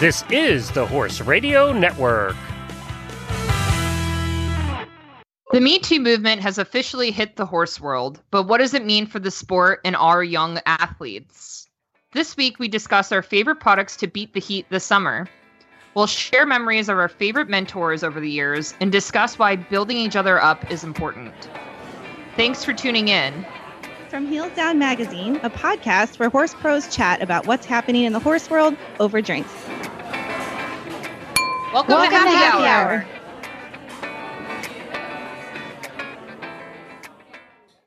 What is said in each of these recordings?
This is the Horse Radio Network. The Me Too movement has officially hit the horse world, but what does it mean for the sport and our young athletes? This week, we discuss our favorite products to beat the heat this summer. We'll share memories of our favorite mentors over the years and discuss why building each other up is important. Thanks for tuning in. From Heels Down Magazine, a podcast where horse pros chat about what's happening in the horse world over drinks. Welcome, Welcome to Happy, to Happy Hour. Hour.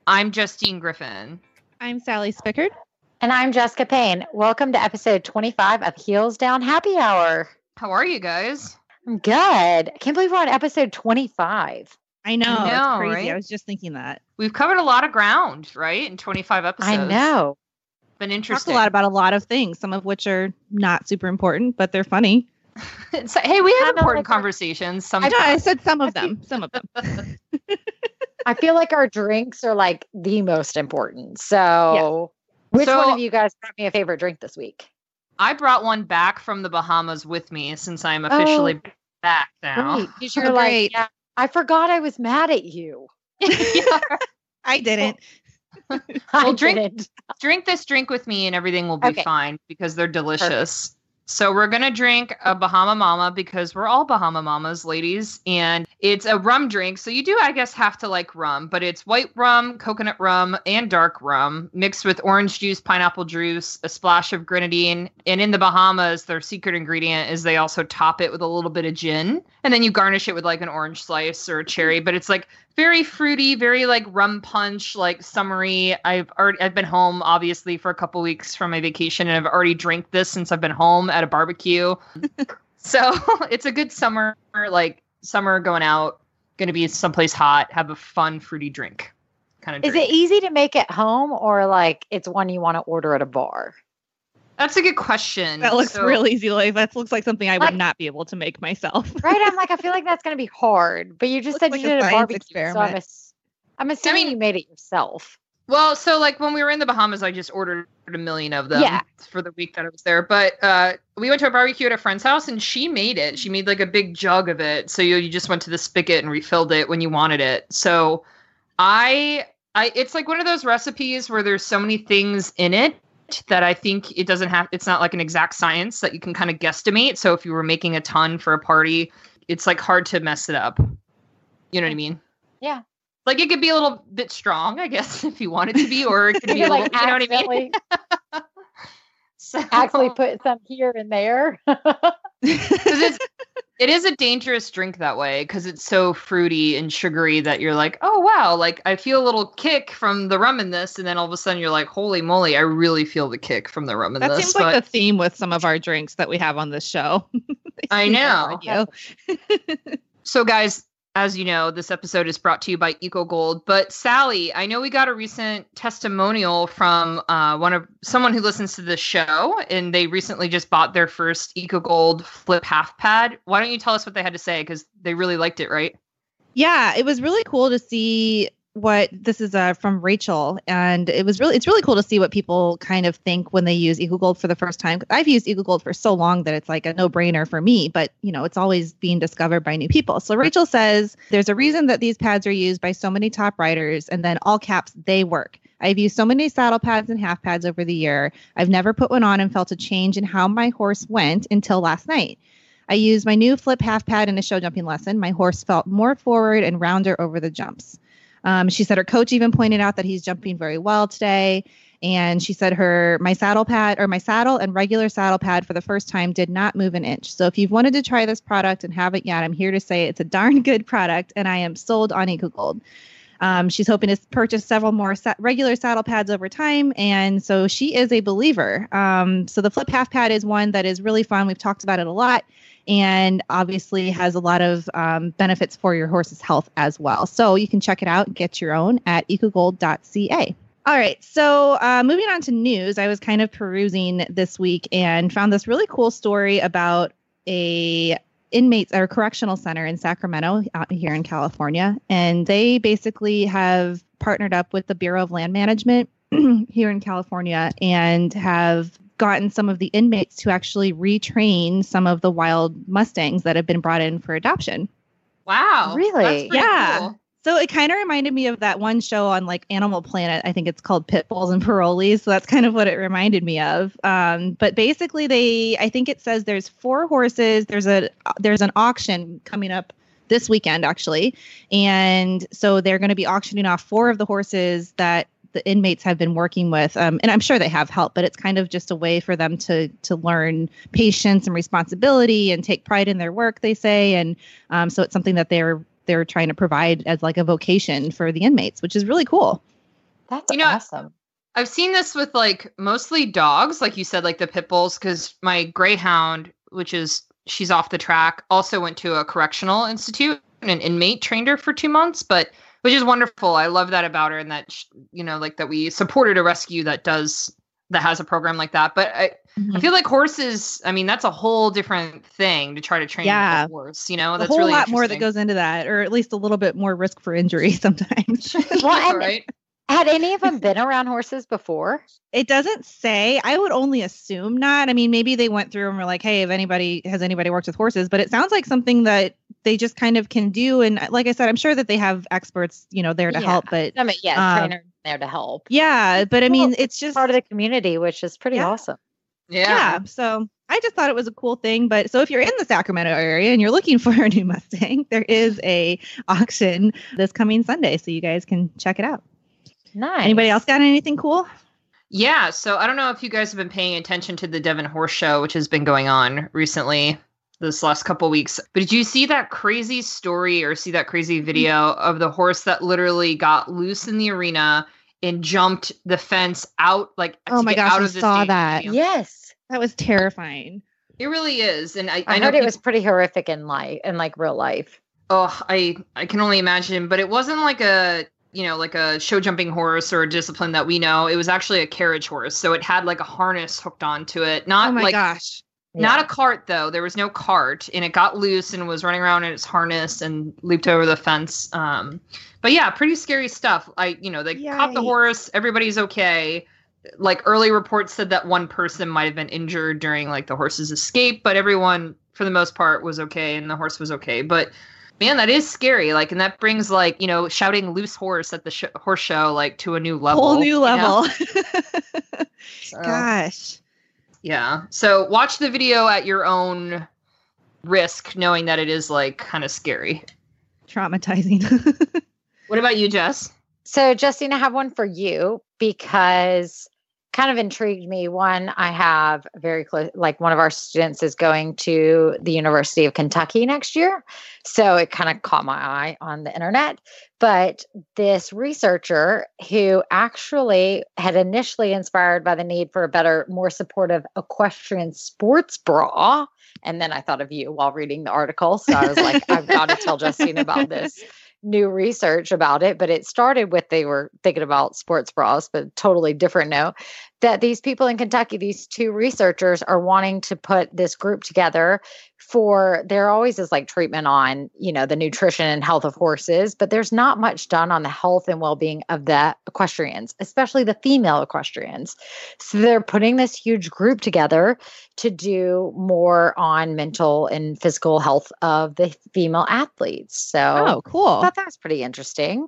I'm Justine Griffin. I'm Sally Spickard. And I'm Jessica Payne. Welcome to episode 25 of Heels Down Happy Hour. How are you guys? I'm good. I can't believe we're on episode 25. I know, I know, it's crazy. right? I was just thinking that. We've covered a lot of ground, right? In 25 episodes. I know. Been interesting. Talked a lot about a lot of things, some of which are not super important, but they're funny. So, hey, we have important like our- conversations. I, Sometimes. know, I said some of them. Some of them. I feel like our drinks are like the most important. So, which So- one of you guys brought me a favorite drink this week? I brought one back from the Bahamas with me since I'm oh, officially back now. Great, 'cause oh, you're Oh, like, yeah, I forgot I was mad at you. I didn't. I drink- didn't. Drink this drink with me and everything will be Okay. fine because they're delicious. So we're gonna drink a Bahama Mama because we're all Bahama Mamas, ladies, and it's a rum drink. So you do, I guess, have to like rum, but it's white rum, coconut rum, and dark rum mixed with orange juice, pineapple juice, a splash of grenadine, and in the Bahamas, their secret ingredient is they also top it with a little bit of gin, and then you garnish it with like an orange slice or a cherry. But it's like very fruity, very like rum punch, like summery. I've already I've been home obviously for a couple weeks from my vacation, and I've already drank this since I've been home at a barbecue. so it's a good summer, like summer going out, going to be someplace hot, have a fun fruity drink, kind of. Is it easy to make at home or like it's one you want to order at a bar? That's a good question. That looks So- real easy. Like that looks like something I would not be able to make myself. Right? I'm like, I feel like that's going to be hard. But you just said like you did a science barbecue. So I'm, experiment. ass- I'm assuming mean- you made it yourself. Well, so like when we were in the Bahamas, I just ordered a million of them Yeah. for the week that I was there. But uh, we went to a barbecue at a friend's house and she made it. She made like a big jug of it. So you, you just went to the spigot and refilled it when you wanted it. So I I it's like one of those recipes where there's so many things in it that I think it doesn't have it's not like an exact science that you can kind of guesstimate. So if you were making a ton for a party, it's like hard to mess it up. You know what I mean? Yeah. Like it could be a little bit strong, I guess, if you want it to be, or it could be a little, like you know what I mean? Accidentally, So, actually put some here and there. it's, it is a dangerous drink that way because it's so fruity and sugary that you're like, oh wow, like I feel a little kick from the rum in this, and then all of a sudden you're like, holy moly, I really feel the kick from the rum in that this. seems like but the theme with some of our drinks that we have on this show. I sneak up know. so guys, as you know, this episode is brought to you by Eco Gold. But Sally, I know we got a recent testimonial from uh, one of someone who listens to the show, and they recently just bought their first Eco Gold flip half pad. Why don't you tell us what they had to say? Because they really liked it, right? Yeah, it was really cool to see what this is uh, from Rachel, and it was really it's really cool to see what people kind of think when they use Eco Gold for the first time. I've used Eco Gold for so long that it's like a no brainer for me, but you know it's always being discovered by new people. So Rachel says there's a reason that these pads are used by so many top riders, and then all caps they work. I've used so many saddle pads and half pads over the year. I've never put one on and felt a change in how my horse went until last night. I used my new flip half pad in a show jumping lesson. My horse felt more forward and rounder over the jumps. Um, she said her coach even pointed out that he's jumping very well today. And she said her my saddle pad or my saddle and regular saddle pad for the first time did not move an inch. So if you've wanted to try this product and haven't yet, I'm here to say it's a darn good product, and I am sold on EcoGold. Um, she's hoping to purchase several more sa- regular saddle pads over time, and so she is a believer. Um, so the flip half pad is one that is really fun. We've talked about it a lot and obviously has a lot of um, benefits for your horse's health as well. So you can check it out, get your own at ecogold.ca. All right, so uh, moving on to news, I was kind of perusing this week and found this really cool story about a inmates or correctional center in Sacramento out here in California, and they basically have partnered up with the Bureau of Land Management here in California and have gotten some of the inmates to actually retrain some of the wild Mustangs that have been brought in for adoption. Wow. Really? That's Yeah. cool. So it kind of reminded me of that one show on like Animal Planet. I think it's called Pitbulls and Parolees. So that's kind of what it reminded me of. Um, but basically, they I think it says there's four horses. There's a there's an auction coming up this weekend actually, and so they're going to be auctioning off four of the horses that the inmates have been working with. Um, and I'm sure they have help, but it's kind of just a way for them to to learn patience and responsibility and take pride in their work. They say, and um, so it's something that they're they're trying to provide as like a vocation for the inmates, which is really cool. That's You know, awesome. I've seen this with like mostly dogs, like you said, like the pit bulls, because my greyhound, which is she's off the track, also went to a correctional institute and an inmate trained her for two months, but which is wonderful. I love that about her, and that you know, like that we supported a rescue that does that has a program like that. But I, I mm-hmm. feel like horses. I mean, that's a whole different thing to try to train Yeah. a horse. You know, that's a whole really lot more that goes into that, or at least a little bit more risk for injury sometimes. Well, and- right? Had any of them been around horses before? it doesn't say. I would only assume not. I mean, maybe they went through and were like, "Hey, if anybody has anybody worked with horses," but it sounds like something that they just kind of can do. And uh, like I said, I'm sure that they have experts, you know, there to Yeah. help. But I mean, yeah, Um, trainer there to help. yeah, but I mean, Well, it's just Part of the community, which is pretty Yeah. awesome. yeah. So I just thought it was a cool thing. But so if you're in the Sacramento area and you're looking for a new Mustang, there is a auction this coming Sunday, so you guys can check it out. Nice. Anybody else got anything cool? Yeah, so I don't know if you guys have been paying attention to the Devon Horse Show, which has been going on recently this last couple weeks. But did you see that crazy story or see that crazy mm-hmm. video of the horse that literally got loose in the arena and jumped the fence out like Oh my gosh, out I of saw stadium? that. Yes. That was terrifying. It really is. And I, I, I, know heard it people- was pretty horrific in life, in like real life. Oh, I I can only imagine, but it wasn't like a you know like a show jumping horse or a discipline that we know. It was actually a carriage horse, so it had like a harness hooked onto it. Not oh my like gosh. not Yeah. a cart though. There was no cart, and it got loose and was running around in its harness and leaped over the fence. Um, but yeah, pretty scary stuff. I you know they caught the horse. Everybody's okay. Like early reports said that one person might have been injured during like the horse's escape, but everyone for the most part was okay, and the horse was okay. But man, that is scary. Like, and that brings like you know shouting "loose horse" at the sh- horse show like to a new level. Whole new you know? level. So- Gosh. yeah. So watch the video at your own risk, knowing that it is like kind of scary. Traumatizing. What about you, Jess? So, Justine, I have one for you because kind of intrigued me. One, I have very close, like one of our students is going to the University of Kentucky next year. So it kind of caught my eye on the internet. But this researcher who actually had initially inspired by the need for a better, more supportive equestrian sports bra. And then I thought of you while reading the article. So I was like, I've got to tell Justine about this new research about it, but it started with they were thinking about sports bras, but totally different note. That these people in Kentucky, these two researchers, are wanting to put this group together for there always is like treatment on, you know, the nutrition and health of horses, but there's not much done on the health and well-being of the equestrians, especially the female equestrians. So they're putting this huge group together to do more on mental and physical health of the female athletes. So oh, cool. I thought that was pretty interesting.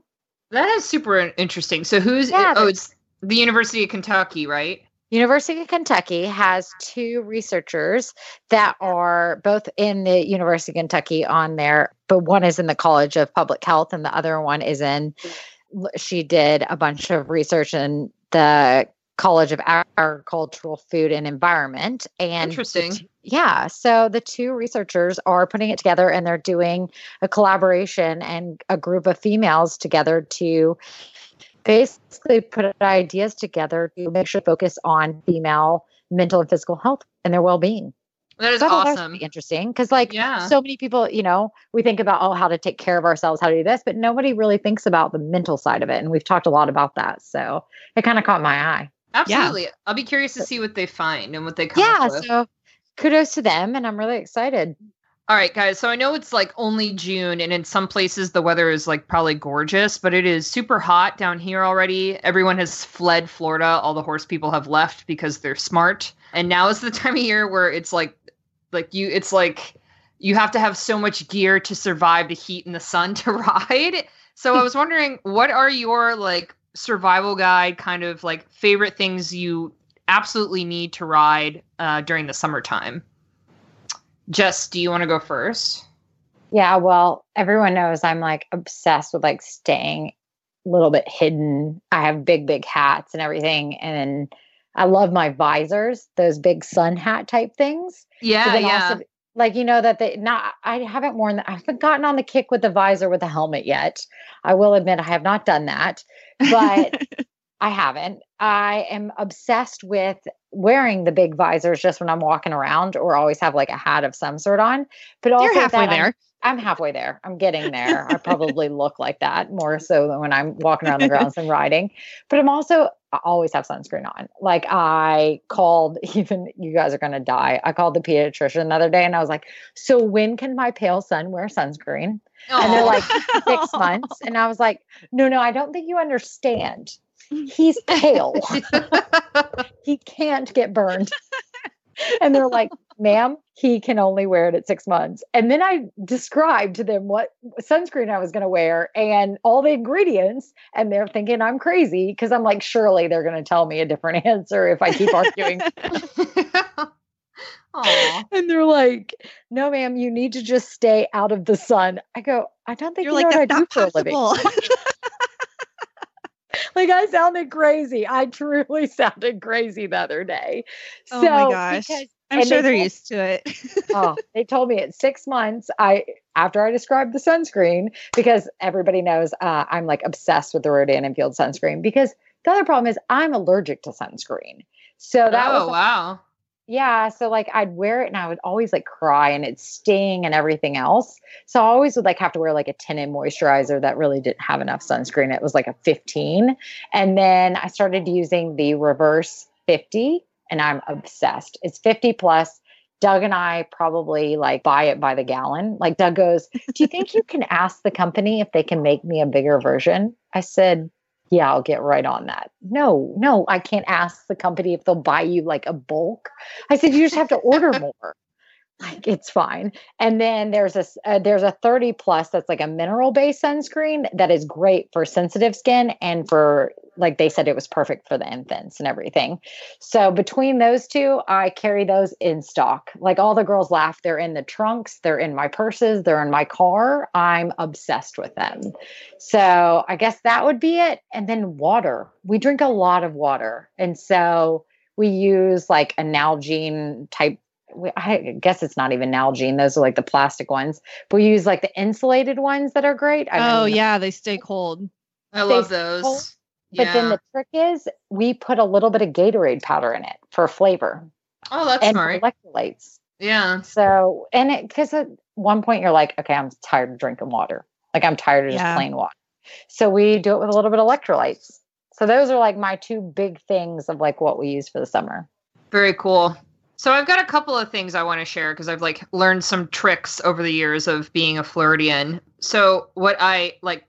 That is super interesting. So who's? Yeah, oh, it's the University of Kentucky, right? University of Kentucky has two researchers that are both in the University of Kentucky on there, but one is in the College of Public Health and the other one is in she did a bunch of research in the College of Agricultural Food and Environment and Interesting. t- yeah, so the two researchers are putting it together and they're doing a collaboration and a group of females together to basically put ideas together to make sure to focus on female mental and physical health and their well-being. That is So I thought that was awesome. interesting because, like, Yeah. so many people, you know, we think about oh, how to take care of ourselves, how to do this, but nobody really thinks about the mental side of it, and we've talked a lot about that. So it kind of caught my eye. Absolutely. I'll be curious to see what they find and what they come yeah, up with. so kudos to them, and I'm really excited. All right, guys. So I know it's like only June, and in some places the weather is like probably gorgeous, but it is super hot down here already. Everyone has fled Florida. All the horse people have left because they're smart. and now is the time of year where it's like like you it's like you have to have so much gear to survive the heat and the sun to ride. So I was wondering what are your like survival guide kind of like favorite things you absolutely need to ride uh, during the summertime? Jess, do you want to go first? Yeah, well, everyone knows I'm like obsessed with like staying a little bit hidden. I have big, big hats and everything. And I love my visors, those big sun hat type things. Yeah, yeah. Also, like you know that they not I haven't worn that I haven't gotten on the kick with the visor with the helmet yet. I will admit I have not done that. But I haven't. I am obsessed with wearing the big visors just when I'm walking around or always have like a hat of some sort on. But also You're halfway there. I'm, I'm halfway there. I'm getting there. I probably look like that more so than when I'm walking around the grounds and riding. But I'm also I always have sunscreen on. Like I called even you guys are gonna die. I called the pediatrician the other day and I was like, so when can my pale son wear sunscreen? Aww. And they're like six months. And I was like, no, no, I don't think you understand. He's pale. he can't get burned. And they're like, ma'am, he can only wear it at six months. And then I described to them what sunscreen I was going to wear and all the ingredients. And they're thinking I'm crazy because I'm like, surely they're going to tell me a different answer if I keep arguing. and they're like, no, ma'am, you need to just stay out of the sun. I go, I don't think you're you like, know that's not possible. like I sounded crazy. I truly sounded crazy the other day. Oh so, my gosh. Because, I'm sure they are used to it. oh, they told me at six months, I after I described the sunscreen, because everybody knows uh, I'm like obsessed with the Rodan and Field sunscreen. Because the other problem is I'm allergic to sunscreen. So that oh, was wow. Yeah. So like I'd wear it and I would always like cry and it's sting and everything else. So I always would like have to wear like a 10 in moisturizer that really didn't have enough sunscreen. It was like a 15. And then I started using the reverse 50 and I'm obsessed. It's 50 plus. Doug and I probably like buy it by the gallon. Like Doug goes, Do you think you can ask the company if they can make me a bigger version? I said, yeah, I'll get right on that. No, no, I can't ask the company if they'll buy you like a bulk. I said, you just have to order more like it's fine. And then there's a uh, there's a 30 plus that's like a mineral based sunscreen that is great for sensitive skin and for like they said it was perfect for the infants and everything. So between those two i carry those in stock. Like all the girls laugh. They're in the trunks. They're in my purses. They're in my car. I'm obsessed with them. So i guess that would be it. And then water. We drink a lot of water. And so we use like a Nalgene type I guess it's not even Nalgene. Those are like the plastic ones. But we use like the insulated ones that are great. I oh yeah, they stay cold. I love those. Cold. But then the trick is we put a little bit of Gatorade powder in it for flavor. Oh, that's and smart. Electrolytes. Yeah. So and it because at one point you're like, okay, I'm tired of drinking water. Like I'm tired of just yeah. plain water. So we do it with a little bit of electrolytes. So those are like my two big things of like what we use for the summer. Very cool. So I've got a couple of things I want to share because I've like learned some tricks over the years of being a Floridian. So what I like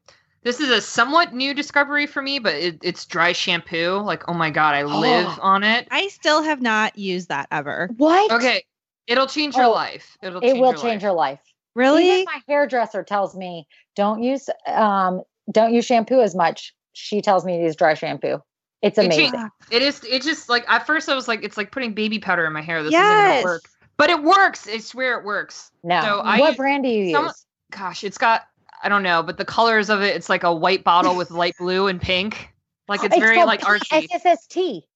this is a somewhat new discovery for me, but it, it's dry shampoo. Like, oh my god, I live oh, on it. I still have not used that ever. What? Okay, it'll change your oh, life. It'll it will your change life. your life. Really? Even my hairdresser tells me don't use um don't use shampoo as much. She tells me to use dry shampoo. It's amazing. It, it is. It's just like at first I was like, it's like putting baby powder in my hair. This yes. isn't gonna work, but it works. I swear it works. No. So I, what brand do you some, use? Gosh, it's got I don't know, but the colors of it, it's like a white bottle with light blue and pink. Like it's, it's very like artsy. PSST.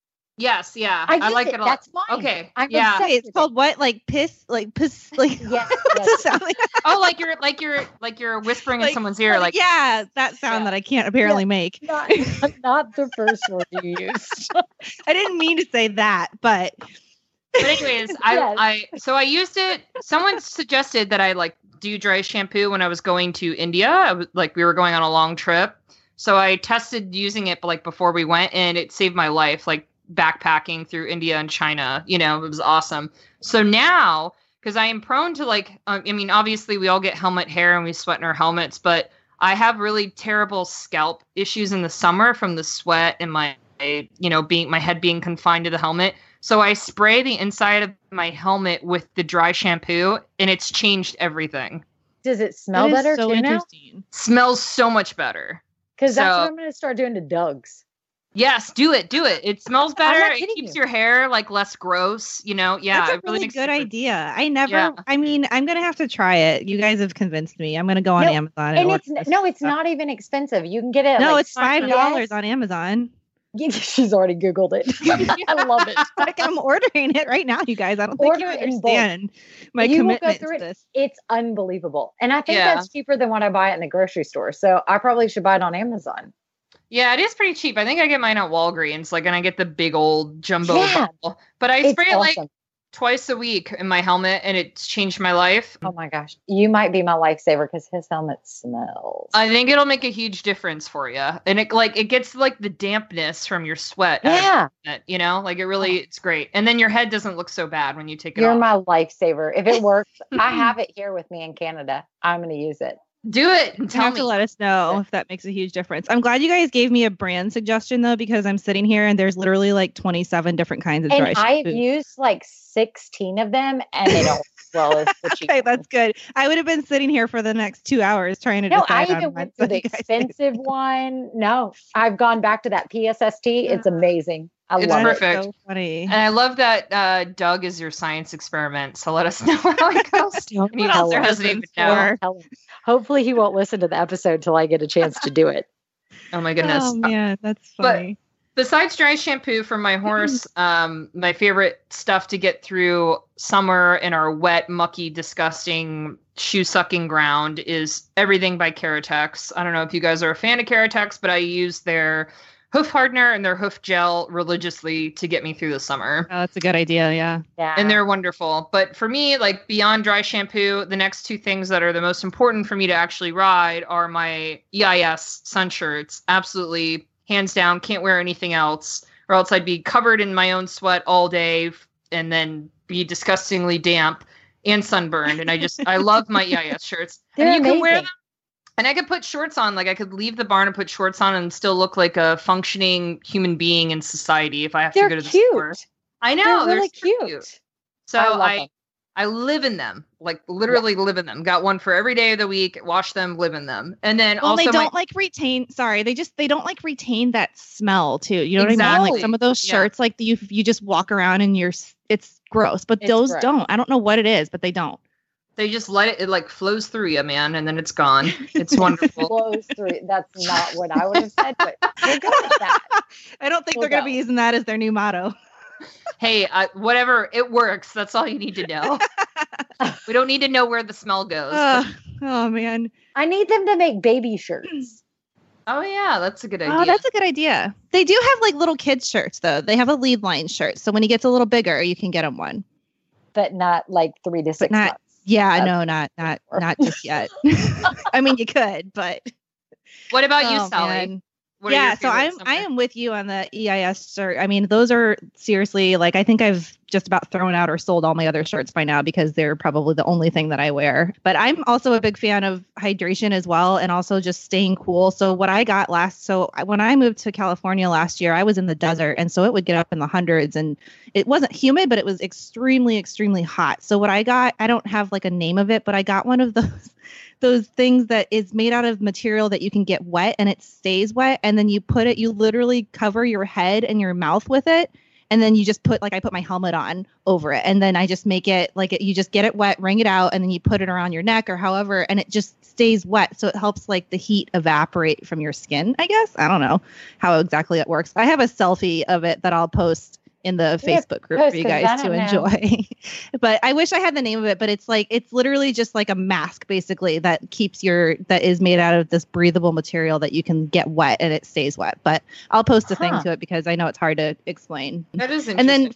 Yes, yeah, I, I like it. it a lot. That's mine. Okay, I'm yeah, it's called what? Like piss, like piss, like yeah. yes. like? oh, like you're like you're like you're whispering like, in someone's ear, like yeah, that sound yeah. that I can't apparently yeah. make. Not, not the first word you used. I didn't mean to say that, but. But anyways, yes. I I so I used it. Someone suggested that I like do dry shampoo when I was going to India. I Was, like we were going on a long trip. So I tested using it but like before we went and it saved my life. Like backpacking through India and China. You know, it was awesome. So now, because I am prone to like, uh, I mean, obviously we all get helmet hair and we sweat in our helmets, but I have really terrible scalp issues in the summer from the sweat and my, you know, being my head being confined to the helmet. So I spray the inside of my helmet with the dry shampoo, and it's changed everything. Does it smell That is better so too now? interesting. Smells so much better. Because that's So- what I'm going to start doing to Doug's. Yes, do it, do it. It smells better. It keeps you. your hair like less gross. You know, yeah, That's a it really really good difference. idea. I never. Yeah. I mean, I'm gonna have to try it. You guys have convinced me. I'm gonna go on No, Amazon and, And it's no, it's stuff. not even expensive. You can get it. No, like, it's five dollars CVS. on Amazon. She's already Googled it. I love it. like I'm ordering it right now, you guys. I don't think you it understand my You will go commitment through to it. this. It's unbelievable. And I think Yeah. that's cheaper than what I buy it in the grocery store. So I probably should buy it on Amazon. Yeah, it is pretty cheap. I think I get mine at Walgreens, like, and I get the big old jumbo Yeah. bottle. But I It's spray it like twice a week in my helmet, and it's changed my life. Oh my gosh. You might be my lifesaver because his helmet smells. I think it'll make a huge difference for you, and it like it gets like the dampness from your sweat. yeah. it, you know, like it really, it's great. And then your head doesn't look so bad when you take it off. You're off. my lifesaver. If it works, I have it here with me in Canada. I'm going to use it. Do it and You have me. to let us know if that makes a huge difference. I'm glad you guys gave me a brand suggestion though, because I'm sitting here and there's literally like 27 different kinds of dry And I've shampoo. used like 16 of them and they don't work as well as the cheap Okay, that's good. I would have been sitting here for the next two hours trying to No, I decide on even one, went to the you guys can- expensive one. No, I've gone back to that PSST. It's amazing. I It's love That's it. perfect. So funny. And I love that uh, Doug is your science experiment. So let us know how it goes. Don't He tell also him. doesn't even for- know. Hopefully, he won't listen to the episode till I get a chance to do it. Oh my goodness. Oh man, that's But- funny. Besides dry shampoo for my horse, um, my favorite stuff to get through summer in our wet, mucky, disgusting, shoe sucking ground is everything by Keratex. I don't know if you guys are a fan of Keratex, but I use their hoof hardener and their hoof gel religiously to get me through the summer. Oh, that's a good idea. Yeah. Yeah. and they're wonderful. But for me, like beyond dry shampoo, the next two things that are the most important for me to actually ride are my EIS sun shirts. Absolutely, hands down, can't wear anything else, or else I'd be covered in my own sweat all day and then be disgustingly damp and sunburned. And I just, I love my EIS shirts. They're and you can wear amazing. them. And I could put shorts on, like I could leave the barn and put shorts on and still look like a functioning human being in society if I have they're to go to the cute. store. I know they're really super cute. so I I. I live in them, like literally live in them. Got one for every day of the week. Wash them, live in them, and then Well, also they don't like retain. Sorry, they just they don't like retain that smell too. You know what I mean? Like some of those Yeah. shirts, like you you just walk around and you're it's gross. But It's those gross. don't. I don't know what it is, but they don't. they just let it. It like flows through you, man, and then it's gone. It's wonderful. flows through. That's not what I would have said, but we'll go with that. I don't think We'll they're gonna be using that as their new motto. Hey, uh, whatever, it works. That's all you need to know. we don't need to know where the smell goes. Ugh. oh man. I need them to make baby shirts. oh yeah, that's a good idea. Oh, that's a good idea. They do have like little kids shirts though. They have a lead line shirt, so when he gets a little bigger, you can get him one. but not like three to six not- months. Yeah, That's- no, not not not just yet. I mean, you could, but what about you, oh, Sally? man. Yeah, so I'm I am with you on the EIS shirt. I mean, those are seriously like I think I've just about thrown out or sold all my other shirts by now because they're probably the only thing that I wear. But I'm also a big fan of hydration as well and also just staying cool. So what I got last so when I moved to California last year, I was in the desert and so it would get up in the hundreds and it wasn't humid, but it was extremely extremely hot. So what I got, I don't have like a name of it, but I got one of those those things that is made out of material that you can get wet and it stays wet and then you put it you literally cover your head and your mouth with it and then you just put like I put my helmet on over it and then I just make it like it, you just get it wet wring it out and then you put it around your neck or however and it just stays wet. So it helps like the heat evaporate from your skin I guess. I don't know how exactly it works. I have a selfie of it that I'll post in the Yeah, Facebook group for you guys to know. enjoy but I wish I had the name of it, but it's like it's literally just like a mask basically that keeps your that is made out of this breathable material that you can get wet and it stays wet. But I'll post a thing to it because I know it's hard to explain. That is interesting. And then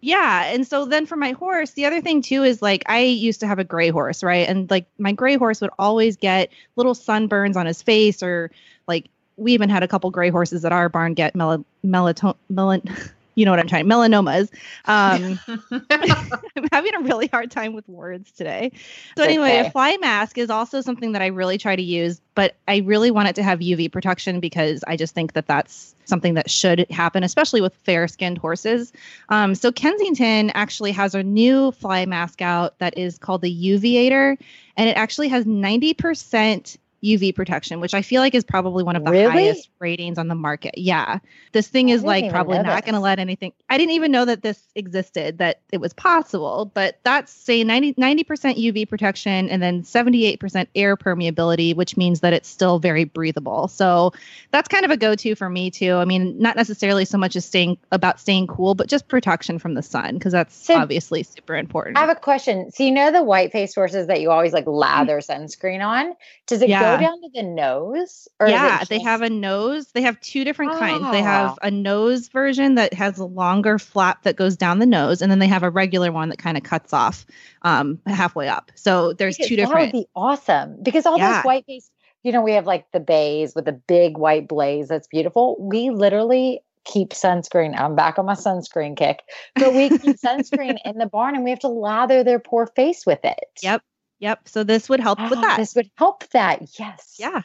yeah, and so then for my horse, the other thing too is like I used to have a gray horse, right? And like my gray horse would always get little sunburns on his face or like we even had a couple gray horses at our barn get mel- melatonin melan- you know what I'm trying melanomas. Um, I'm having a really hard time with words today. So anyway, okay. a fly mask is also something that I really try to use, but I really want it to have UV protection because I just think that that's something that should happen, especially with fair-skinned horses. Um, so Kensington actually has a new fly mask out that is called the Uviator, and it actually has 90% UV protection, which I feel like is probably one of the really? highest ratings on the market. Yeah. This thing is like probably not going to let anything. I didn't even know that this existed, that it was possible, but that's say 90, 90% UV protection and then 78% air permeability, which means that it's still very breathable. So that's kind of a go to for me too. I mean, not necessarily so much as staying about staying cool, but just protection from the sun, because that's so obviously super important. I have a question. So, you know, the white face horses that you always like lather sunscreen on? Does it yeah. go go down to the nose? Or yeah, just... they have a nose. They have two different kinds. They have ah. a nose version that has a longer flap that goes down the nose, and then they have a regular one that kind of cuts off um, halfway up. So there's because two different. That would be awesome because all yeah. those white face, you know, we have like the bays with the big white blaze. That's beautiful. We literally keep sunscreen. I'm back on my sunscreen kick, but we keep sunscreen in the barn and we have to lather their poor face with it. Yep. Yep. So this would help with that. This would help that. Yes. Yeah.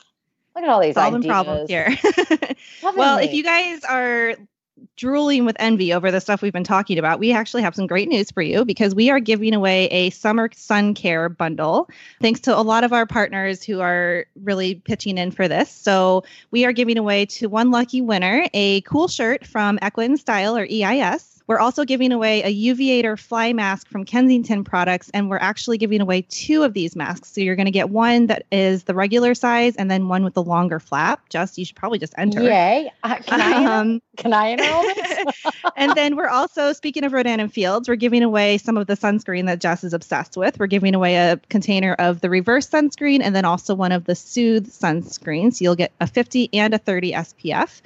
Look at all these solving ideas. problems here. well, if you guys are drooling with envy over the stuff we've been talking about, we actually have some great news for you because we are giving away a summer sun care bundle. Thanks to a lot of our partners who are really pitching in for this. So we are giving away to one lucky winner a cool shirt from Equine Style or EIS we're also giving away a Uviator fly mask from Kensington Products, and we're actually giving away two of these masks. So you're going to get one that is the regular size, and then one with the longer flap. Just you should probably just enter. Yay! Uh, can I um, can I enroll this? and then we're also speaking of Rodan and Fields, we're giving away some of the sunscreen that Jess is obsessed with. We're giving away a container of the reverse sunscreen, and then also one of the Soothe sunscreens. So you'll get a 50 and a 30 SPF.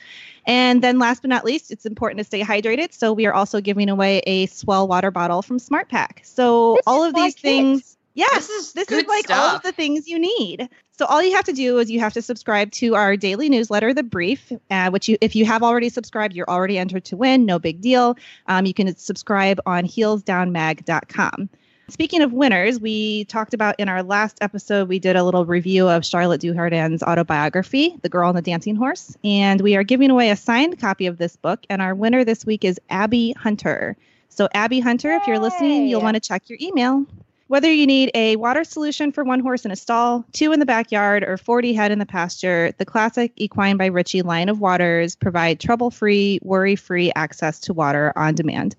And then last but not least, it's important to stay hydrated. So we are also giving away a S'well water bottle from SmartPak. So this all of these things. Yeah, this is this is like stuff. all of the things you need. So all you have to do is you have to subscribe to our daily newsletter, The Brief, uh, which you if you have already subscribed, you're already entered to win. No big deal. Um, you can subscribe on heelsdownmag.com. Speaking of winners, we talked about in our last episode, we did a little review of Charlotte Dujardin's autobiography, The Girl on the Dancing Horse. And we are giving away a signed copy of this book. And our winner this week is Abby Hunter. So, Abby Hunter, Yay! if you're listening, you'll want to check your email. Whether you need a water solution for one horse in a stall, two in the backyard, or 40 head in the pasture, the classic Equine by Ritchie line of waters provide trouble free, worry free access to water on demand.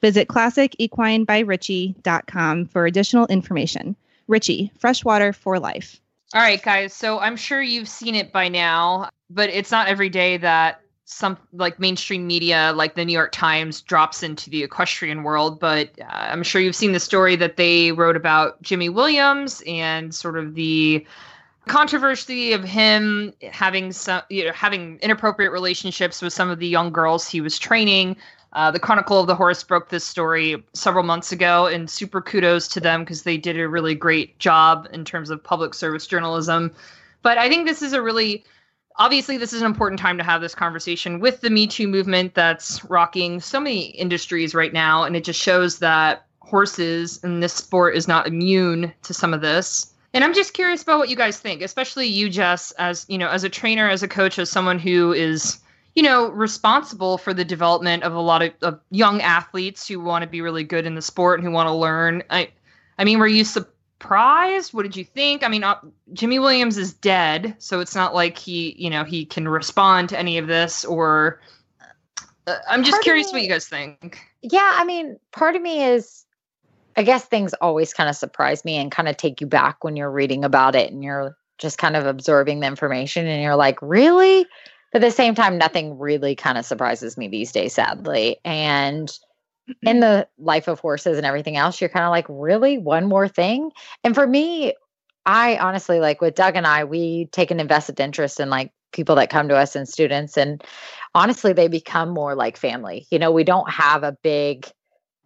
Visit classicequinebyritchie.com for additional information. Ritchie, freshwater for life. All right, guys. So I'm sure you've seen it by now, but it's not every day that some like mainstream media like the New York Times drops into the equestrian world, but uh, I'm sure you've seen the story that they wrote about Jimmy Williams and sort of the controversy of him having some you know having inappropriate relationships with some of the young girls he was training uh, the Chronicle of the Horse broke this story several months ago, and super kudos to them because they did a really great job in terms of public service journalism. But I think this is a really, obviously, this is an important time to have this conversation with the Me Too movement that's rocking so many industries right now. And it just shows that horses and this sport is not immune to some of this. And I'm just curious about what you guys think, especially you, Jess, as you know, as a trainer, as a coach, as someone who is you know, responsible for the development of a lot of, of young athletes who want to be really good in the sport and who want to learn. I, I mean, were you surprised? What did you think? I mean, uh, Jimmy Williams is dead, so it's not like he, you know, he can respond to any of this. Or uh, I'm just part curious me, what you guys think. Yeah, I mean, part of me is, I guess things always kind of surprise me and kind of take you back when you're reading about it and you're just kind of absorbing the information and you're like, really? But at the same time, nothing really kind of surprises me these days, sadly. And in the life of horses and everything else, you're kind of like, really? One more thing? And for me, I honestly like with Doug and I, we take an invested interest in like people that come to us and students. And honestly, they become more like family. You know, we don't have a big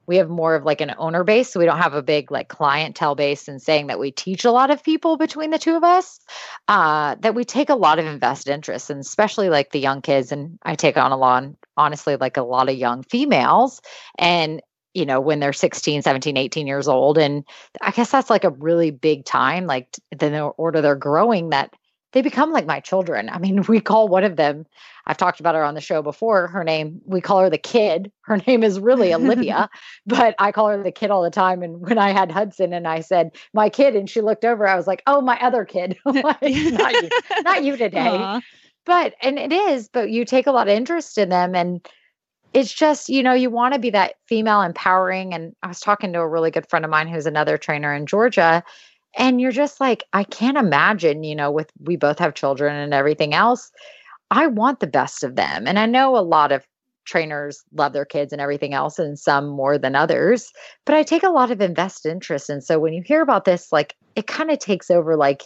we have more of like an owner base so we don't have a big like clientele base and saying that we teach a lot of people between the two of us uh, that we take a lot of invested interest and especially like the young kids and i take on a lot honestly like a lot of young females and you know when they're 16 17 18 years old and i guess that's like a really big time like the order they're growing that they become like my children. I mean, we call one of them, I've talked about her on the show before. Her name, we call her the kid. Her name is really Olivia, but I call her the kid all the time. And when I had Hudson and I said, my kid, and she looked over, I was like, oh, my other kid. like, not, you, not you today. Aww. But, and it is, but you take a lot of interest in them. And it's just, you know, you want to be that female empowering. And I was talking to a really good friend of mine who's another trainer in Georgia and you're just like i can't imagine you know with we both have children and everything else i want the best of them. And i know a lot of trainers love their kids and everything else and some more than others but i take a lot of invested interest and so when you hear about this like it kind of takes over like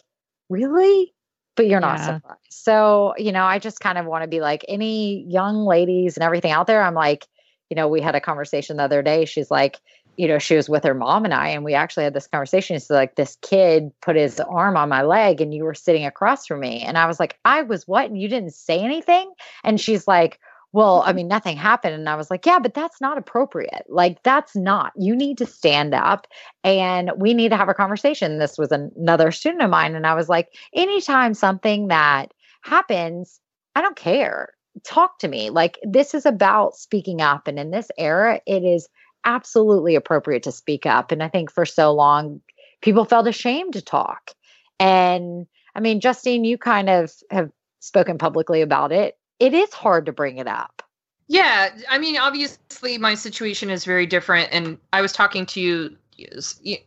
really? But you're not yeah. surprised. So you know i just kind of want to be like any young ladies and everything out there i'm like you know we had a conversation the other day she's like you know, she was with her mom and I, and we actually had this conversation. It's like this kid put his arm on my leg and you were sitting across from me. And I was like, I was what? And you didn't say anything? And she's like, well, I mean, nothing happened. And I was like, yeah, but that's not appropriate. Like, that's not. You need to stand up and we need to have a conversation. This was another student of mine. And I was like, anytime something that happens, I don't care. Talk to me. Like, this is about speaking up. And in this era, it is absolutely appropriate to speak up. And I think for so long, people felt ashamed to talk. And I mean, Justine, you kind of have spoken publicly about it. It is hard to bring it up. Yeah. I mean, obviously, my situation is very different. And I was talking to you,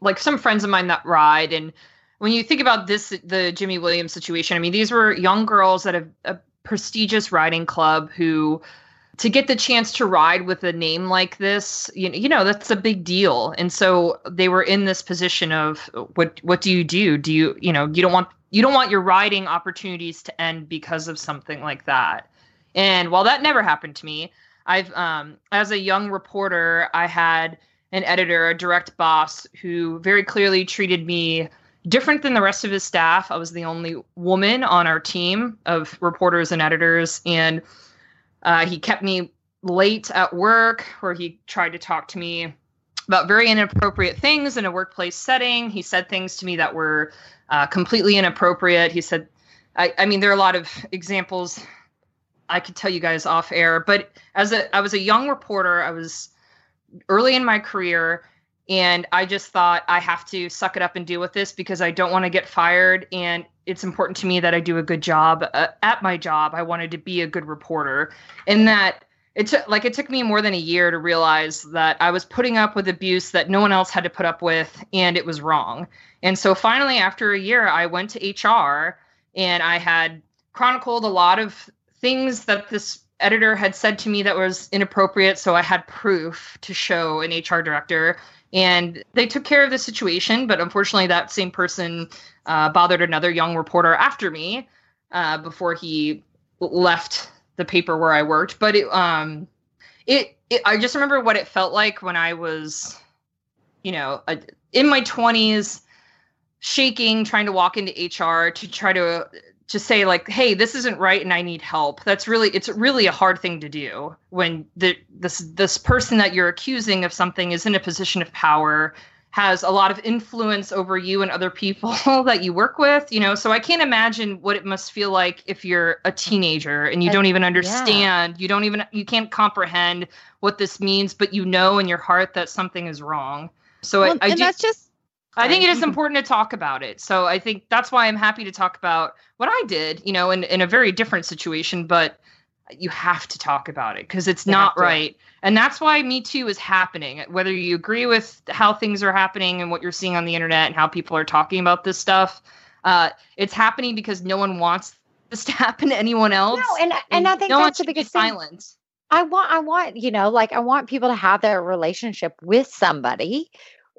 like some friends of mine that ride. And when you think about this, the Jimmy Williams situation, I mean, these were young girls that have a prestigious riding club who to get the chance to ride with a name like this, you, you know, that's a big deal. And so they were in this position of what what do you do? Do you, you know, you don't want you don't want your riding opportunities to end because of something like that. And while that never happened to me, I've um as a young reporter, I had an editor, a direct boss who very clearly treated me different than the rest of his staff. I was the only woman on our team of reporters and editors and uh, he kept me late at work, where he tried to talk to me about very inappropriate things in a workplace setting. He said things to me that were uh, completely inappropriate. He said, I, I mean, there are a lot of examples I could tell you guys off air, but as a I was a young reporter, I was early in my career, and I just thought I have to suck it up and deal with this because I don't want to get fired. And it's important to me that I do a good job uh, at my job. I wanted to be a good reporter, and that it took like it took me more than a year to realize that I was putting up with abuse that no one else had to put up with, and it was wrong. And so finally, after a year, I went to HR and I had chronicled a lot of things that this editor had said to me that was inappropriate. So I had proof to show an HR director and they took care of the situation but unfortunately that same person uh, bothered another young reporter after me uh, before he left the paper where i worked. But it um it, it i just remember what it felt like when i was you know a, in my 20s shaking trying to walk into hr to try to to say like hey this isn't right and i need help. That's really it's really a hard thing to do when the this this person that you're accusing of something is in a position of power has a lot of influence over you and other people that you work with you know? So i can't imagine what it must feel like if you're a teenager and you don't even understand yeah. you don't even you can't comprehend what this means but you know in your heart that something is wrong. So well, I, I and do, that's just I think it is important to talk about it. So I think that's why I'm happy to talk about what I did, you know, in, in a very different situation, but you have to talk about it because it's you not right. And that's why Me Too is happening. Whether you agree with how things are happening and what you're seeing on the internet and how people are talking about this stuff, uh, it's happening because no one wants this to happen to anyone else. No, and and I think no that's the biggest thing. Silent. I want I want, you know, like I want people to have their relationship with somebody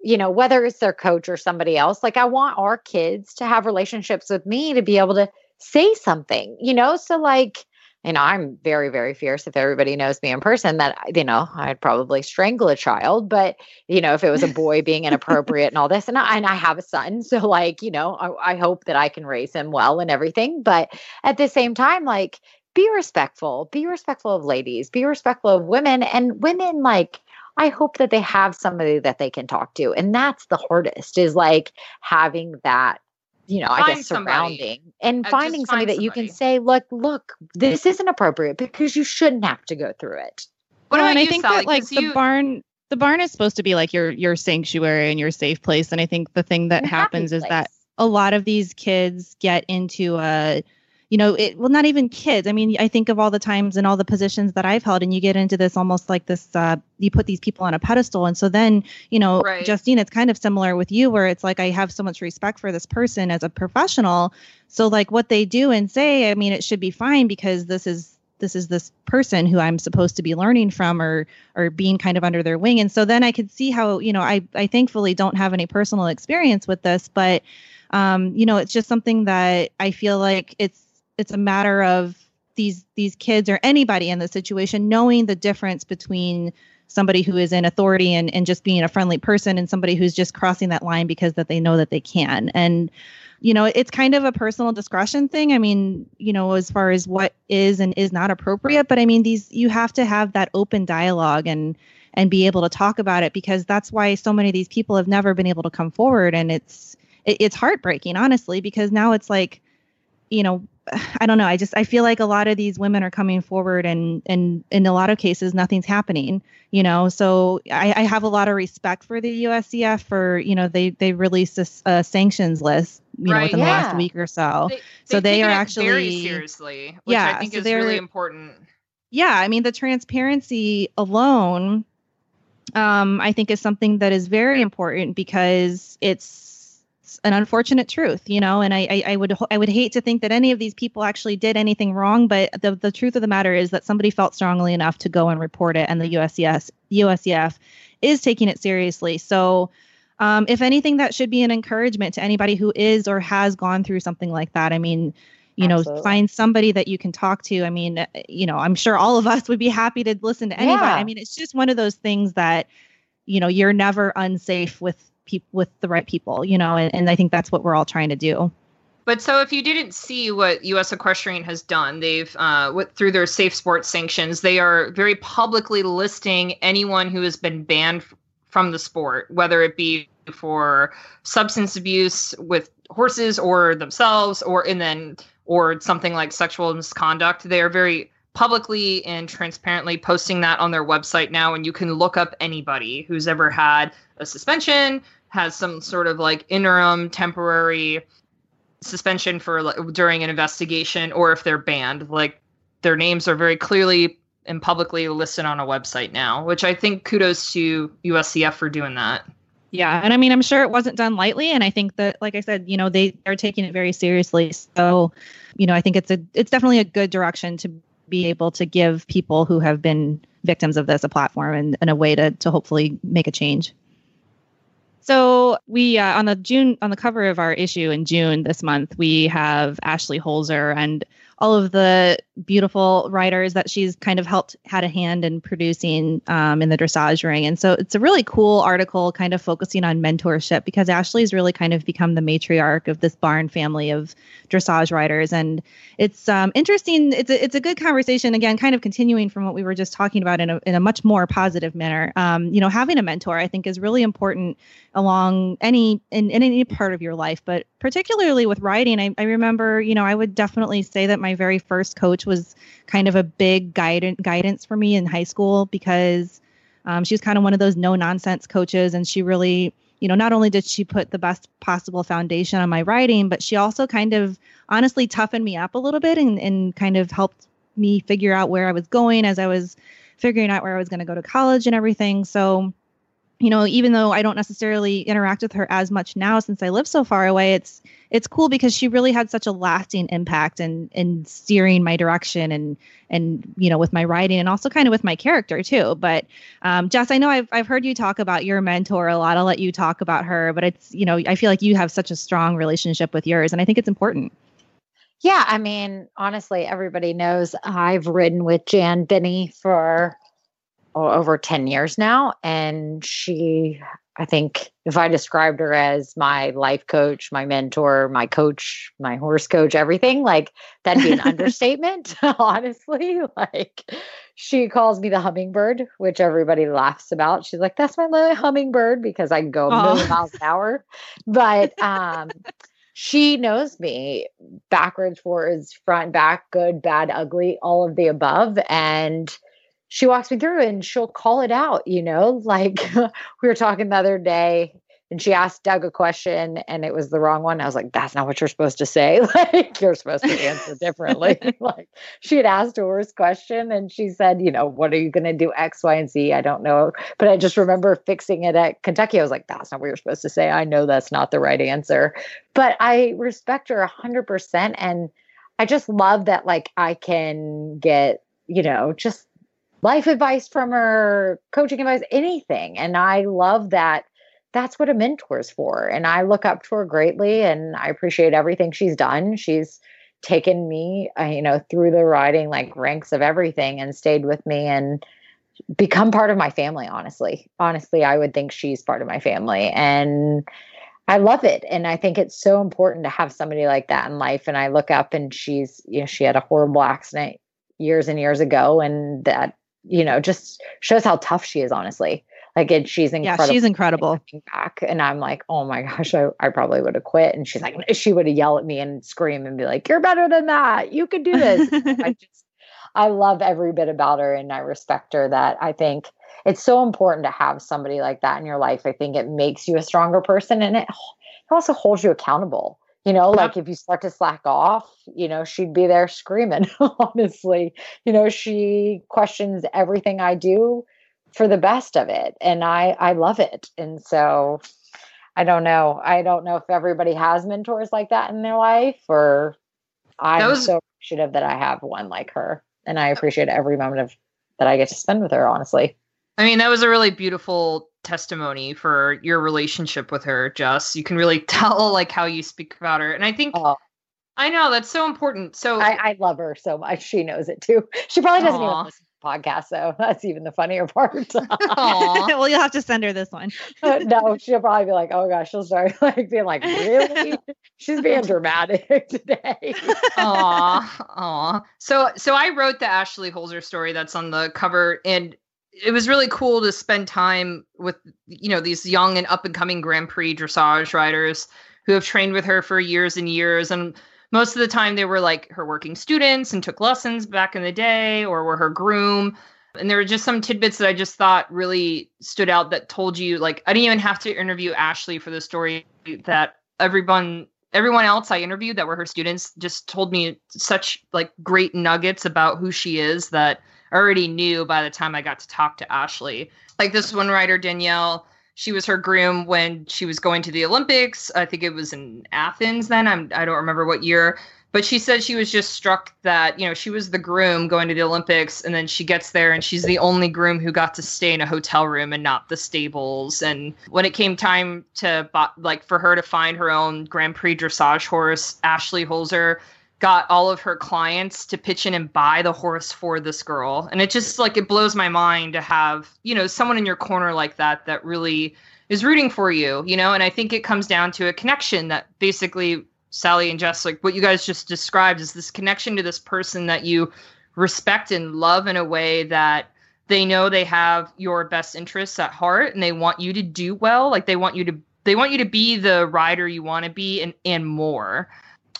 you know, whether it's their coach or somebody else, like I want our kids to have relationships with me to be able to say something, you know? So, like, you know, I'm very, very fierce. If everybody knows me in person, that, you know, I'd probably strangle a child. But, you know, if it was a boy being inappropriate and all this, and I, and I have a son. So, like, you know, I, I hope that I can raise him well and everything. But at the same time, like, be respectful, be respectful of ladies, be respectful of women. And women, like, I hope that they have somebody that they can talk to. And that's the hardest is like having that you know, find I guess surrounding somebody. and uh, finding somebody that somebody. you can say, look, look, this isn't appropriate because you shouldn't have to go through it. What well, and I think Sally? that like the you... barn the barn is supposed to be like your your sanctuary and your safe place. And I think the thing that happens is that a lot of these kids get into a you know, it well, not even kids. I mean, I think of all the times and all the positions that I've held, and you get into this almost like this. Uh, you put these people on a pedestal, and so then, you know, right. Justine, it's kind of similar with you, where it's like I have so much respect for this person as a professional. So, like, what they do and say, I mean, it should be fine because this is this is this person who I'm supposed to be learning from or or being kind of under their wing. And so then I could see how, you know, I I thankfully don't have any personal experience with this, but um, you know, it's just something that I feel like it's it's a matter of these these kids or anybody in the situation knowing the difference between somebody who is in authority and, and just being a friendly person and somebody who's just crossing that line because that they know that they can. And you know it's kind of a personal discretion thing. I mean you know as far as what is and is not appropriate but i mean these you have to have that open dialogue and and be able to talk about it because that's why so many of these people have never been able to come forward. And it's it, it's heartbreaking honestly because now it's like you know I don't know. I just I feel like a lot of these women are coming forward, and and in a lot of cases, nothing's happening. You know, so I, I have a lot of respect for the USEF for you know they they released a, a sanctions list you right. know within yeah. the last week or so. They, so they are actually very seriously, which yeah, I think so is really important. Yeah, I mean the transparency alone, um, I think is something that is very important because it's an unfortunate truth, you know, and I, I, I, would I would hate to think that any of these people actually did anything wrong, but the, the truth of the matter is that somebody felt strongly enough to go and report it, and the USCS USEF is taking it seriously. So, um, if anything, that should be an encouragement to anybody who is or has gone through something like that. I mean, you Absolutely. know, find somebody that you can talk to. I mean, you know, I'm sure all of us would be happy to listen to anybody. Yeah. I mean, it's just one of those things that, you know, you're never unsafe with people with the right people, you know, and, and I think that's what we're all trying to do. But so if you didn't see what U.S. Equestrian has done, they've uh, through their safe sports sanctions, they are very publicly listing anyone who has been banned from the sport, whether it be for substance abuse with horses or themselves, or and then or something like sexual misconduct. They are very publicly and transparently posting that on their website now, and you can look up anybody who's ever had a suspension, has some sort of like interim temporary suspension for like, during an investigation or if they're banned. Like their names are very clearly and publicly listed on a website now which i think kudos to usef for doing that. Yeah and i mean i'm sure it wasn't done lightly and i think that like i said you know they are taking it very seriously. So you know i think it's a it's definitely a good direction to be able to give people who have been victims of this a platform and, and a way to to hopefully make a change so we uh, on the June on the cover of our issue in June this month we have Ashley Holzer and all of the beautiful riders that she's kind of helped had a hand in producing um, in the dressage ring. And so it's a really cool article kind of focusing on mentorship because Ashley's really kind of become the matriarch of this barn family of dressage riders. And it's um, interesting. It's a, it's a good conversation, again, kind of continuing from what we were just talking about in a, in a much more positive manner. Um, you know, having a mentor, I think, is really important along any in, in any part of your life, but particularly with riding. I, I remember, you know, I would definitely say that my very first coach was kind of a big guidance guidance for me in high school because um, she was kind of one of those no nonsense coaches, and she really, you know, not only did she put the best possible foundation on my riding, but she also kind of honestly toughened me up a little bit and, and kind of helped me figure out where I was going as I was figuring out where I was going to go to college and everything. So you know, even though I don't necessarily interact with her as much now since I live so far away, it's it's cool because she really had such a lasting impact in in steering my direction and and you know with my riding and also kind of with my character too. But um, Jess, I know I've I've heard you talk about your mentor a lot. I'll let you talk about her, but it's you know I feel like you have such a strong relationship with yours, and I think it's important. Yeah, I mean, honestly, everybody knows I've ridden with Jan Byyny for over 10 years now. And she, I think, if I described her as my life coach, my mentor, my coach, my horse coach, everything, like that'd be an understatement, honestly. Like she calls me the hummingbird, which everybody laughs about. She's like, that's my little hummingbird because I can go a million miles an hour. But, um, she knows me backwards, forwards, front, back, good, bad, ugly, all of the above. And she walks me through and she'll call it out, you know, like we were talking the other day and she asked Doug a question and it was the wrong one. I was like, that's not what you're supposed to say. like you're supposed to answer differently. like she had asked a worse question and she said, you know, what are you going to do X, Y, and Z? I don't know. But I just remember fixing it at Kentucky. I was like, that's not what you're supposed to say. I know that's not the right answer. But I respect her a hundred percent. And I just love that like I can get, you know, just life advice from her, coaching advice, anything. And I love that that's what a mentor is for. And I look up to her greatly and I appreciate everything she's done. She's taken me, uh, you know, through the riding like ranks of everything and stayed with me and become part of my family, honestly. Honestly, I would think she's part of my family. And I love it. And I think it's so important to have somebody like that in life. And I look up and she's, you know, she had a horrible accident years and years ago. And that, you know, just shows how tough she is, honestly. Like, and she's incredible. Yeah, she's incredible. Back, and I'm like, oh my gosh, I, I probably would have quit. And she's like, she would have yelled at me and scream and be like, you're better than that. You could do this. I just, I love every bit about her, and I respect her. That I think it's so important to have somebody like that in your life. I think it makes you a stronger person, and it, it also holds you accountable. You know, uh-huh. like if you start to slack off, you know, she'd be there screaming, honestly. You know, she questions everything I do for the best of it and i i love it and so i don't know. I don't know if everybody has mentors like that in their life or i'm was, so appreciative that i have one like her and i appreciate every moment of that i get to spend with her honestly. I mean that was a really beautiful testimony for your relationship with her jess you can really tell like how you speak about her and i think oh. I know that's so important. So I, I, love her so much. She knows it too. She probably doesn't Aww. even listen to podcast, so that's even the funnier part. well, you'll have to send her this one. Uh, no, she'll probably be like, "Oh gosh," she'll start like being like, "Really?" She's being dramatic today. Aw, aw. So, so I wrote the Ashley Holzer story that's on the cover, and it was really cool to spend time with you know these young and up and coming Grand Prix dressage riders who have trained with her for years and years. And most of the time they were like her working students and took lessons back in the day or were her groom. And there were just some tidbits that i just thought really stood out that told you like i didn't even have to interview ashley for the story that everyone everyone else i interviewed that were her students just told me such like great nuggets about who she is that already knew by the time i got to talk to ashley like this one rider danielle she was her groom when she was going to the Olympics. I think it was in Athens then. I'm I don't remember what year. But she said she was just struck that, you know, she was the groom going to the Olympics and then she gets there and she's the only groom who got to stay in a hotel room and not the stables. And when it came time to like for her to find her own Grand Prix dressage horse, Ashley Holzer got all of her clients to pitch in and buy the horse for this girl. And it just like it blows my mind to have, you know, someone in your corner like that that really is rooting for you, you know, and I think it comes down to a connection that basically Sally and Jess like what you guys just described is this connection to this person that you respect and love in a way that they know they have your best interests at heart and they want you to do well, like they want you to they want you to be the rider you want to be and and more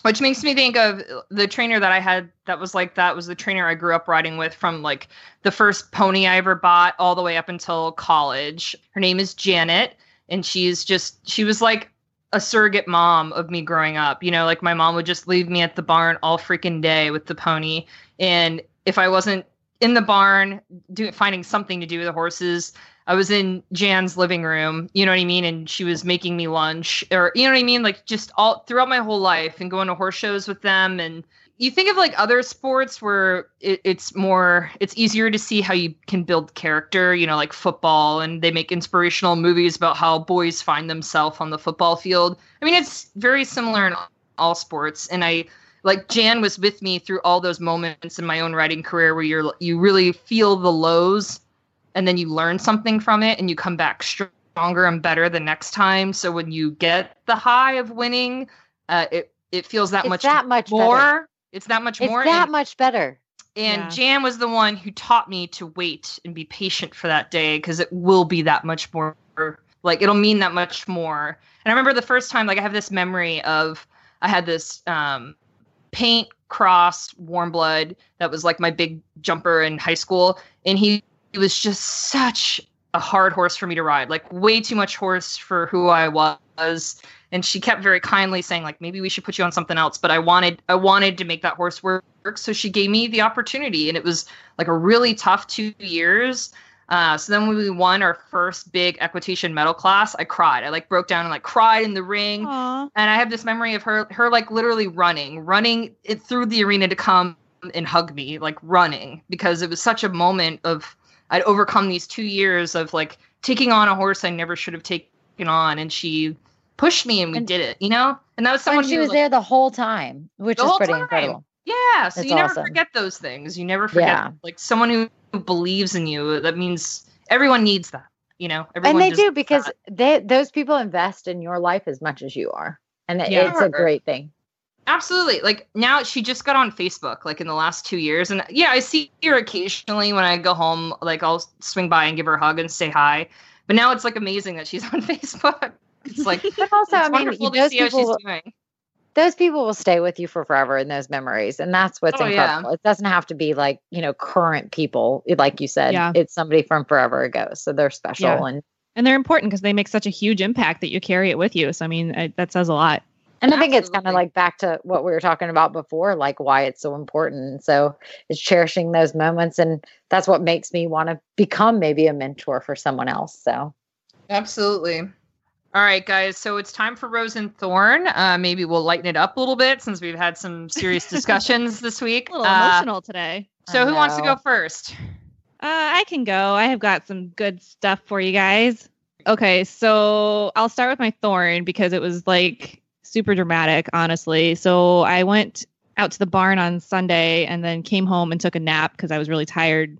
which makes me think of the trainer that I had that was like that was the trainer I grew up riding with from like the first pony I ever bought all the way up until college. Her name is Janet and she's just she was like a surrogate mom of me growing up. You know, like my mom would just leave me at the barn all freaking day with the pony and if I wasn't in the barn doing finding something to do with the horses, I was in Jan's living room, you know what I mean? And she was making me lunch or, you know what I mean? Like just all throughout my whole life and going to horse shows with them. And you think of like other sports where it, it's more, it's easier to see how you can build character, you know, like football and they make inspirational movies about how boys find themselves on the football field. I mean, it's very similar in all sports. And I, like Jan was with me through all those moments in my own riding career where you're you really feel the lows and then you learn something from it and you come back stronger and better the next time. So when you get the high of winning, uh, it it feels that It's much that much more. better. It's that much It's more. that and, much better. and Yeah. Jan was the one who taught me to wait and be patient for that day because it will be that much more. Like it'll mean that much more. And I remember the first time, like I have this memory of I had this um, paint cross warm blood that was like my big jumper in high school, and he, he was just such a hard horse for me to ride, like way too much horse for who I was. And she kept very kindly saying, like, maybe we should put you on something else. But I wanted, I wanted to make that horse work, so she gave me the opportunity, and it was like a really tough two years. Uh, so then when we won our first big equitation medal class, I cried. I like broke down and like cried in the ring Aw. and I have this memory of her her like literally running, running it through the arena to come and hug me, like running because it was such a moment of I'd overcome these 2 years of like taking on a horse I never should have taken on and she pushed me and we And- did it, you know? And that was someone she who was like, there the whole time, which is pretty time. incredible. Yeah, so That's you never awesome. forget those things. You never forget Yeah. like someone who believes in you. That means everyone needs that, you know? Everyone and they do because that. they those people invest in your life as much as you are. And it, Yeah. it's a great thing. Absolutely. Like now she just got on Facebook like in the last 2 years and yeah, I see her occasionally when I go home like I'll swing by and give her a hug and say hi. But now it's like amazing that she's on Facebook. It's like But also, it's I mean, wonderful to those see how she's people doing. those people will stay with you for forever in those memories. And that's what's Oh, yeah. incredible. It doesn't have to be like, you know, current people. Like you said, Yeah. it's somebody from forever ago. So they're special. Yeah. And And they're important because they make such a huge impact that you carry it with you. So I mean, I, that says a lot. And I think it's kind of like back to what we were talking about before, like why it's so important. So it's cherishing those moments. And that's what makes me want to become maybe a mentor for someone else. So Absolutely. All right, guys. So it's time for Rose and Thorn. Uh, maybe we'll lighten it up a little bit since we've had some serious discussions this week. A little Uh, emotional today. so who wants to go first? Uh, I can go. I have got some good stuff for you guys. Okay, so I'll start with my thorn because it was like super dramatic, honestly. So I went out to the barn on Sunday and then came home and took a nap because I was really tired.